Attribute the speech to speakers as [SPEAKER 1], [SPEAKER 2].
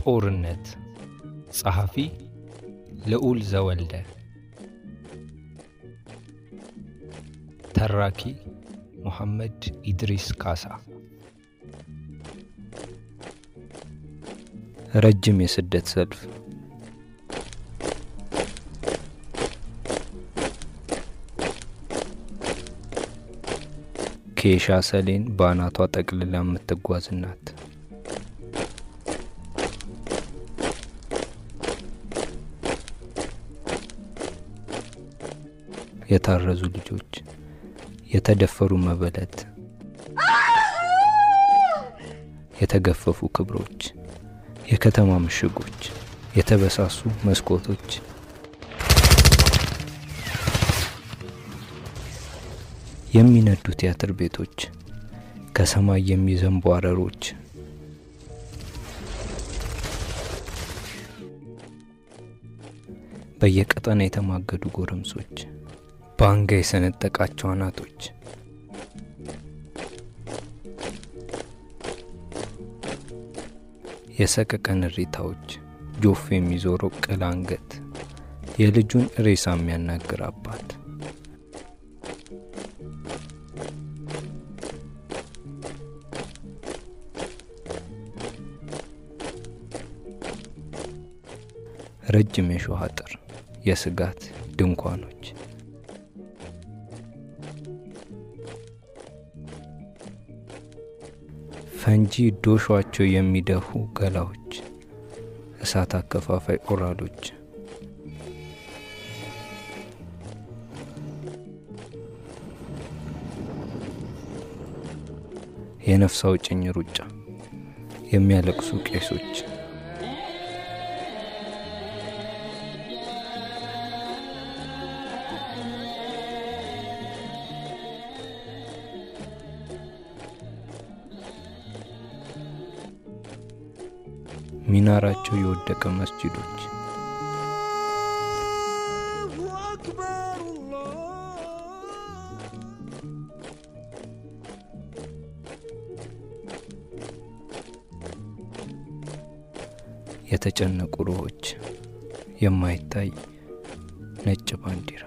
[SPEAKER 1] ጦርነት ጸሐፊ ልዑል ዘወልደ። ተራኪ ሙሐመድ ኢድሪስ ካሳ። ረጅም የስደት ሰልፍ። ኬሻ ሰሌን በአናቷ ጠቅልላ የምትጓዝ ናት። የታረዙ ልጆች፣ የተደፈሩ መበለት፣ የተገፈፉ ክብሮች፣ የከተማ ምሽጎች፣ የተበሳሱ መስኮቶች፣ የሚነዱ ቲያትር ቤቶች፣ ከሰማይ የሚዘንቡ አረሮች፣ በየቀጠና የተማገዱ ጎረምሶች፣ ባንጋ የሰነጠቃቸው አናቶች፣ የሰቀቀን እሪታዎች፣ ጆፍ የሚዞረው ቅል አንገት፣ የልጁን ሬሳ የሚያናግር አባት። ረጅም የሾህ አጥር፣ የስጋት ድንኳኖች፣ ፈንጂ ዶሿቸው የሚደፉ ገላዎች፣ እሳት አከፋፋይ ኦራሎች፣ የነፍስ አውጭኝ ሩጫ፣ የሚያለቅሱ ቄሶች ሚናራቸው የወደቀ መስጂዶች። የተጨነቁ ሩሆች የማይታይ ነጭ ባንዲራ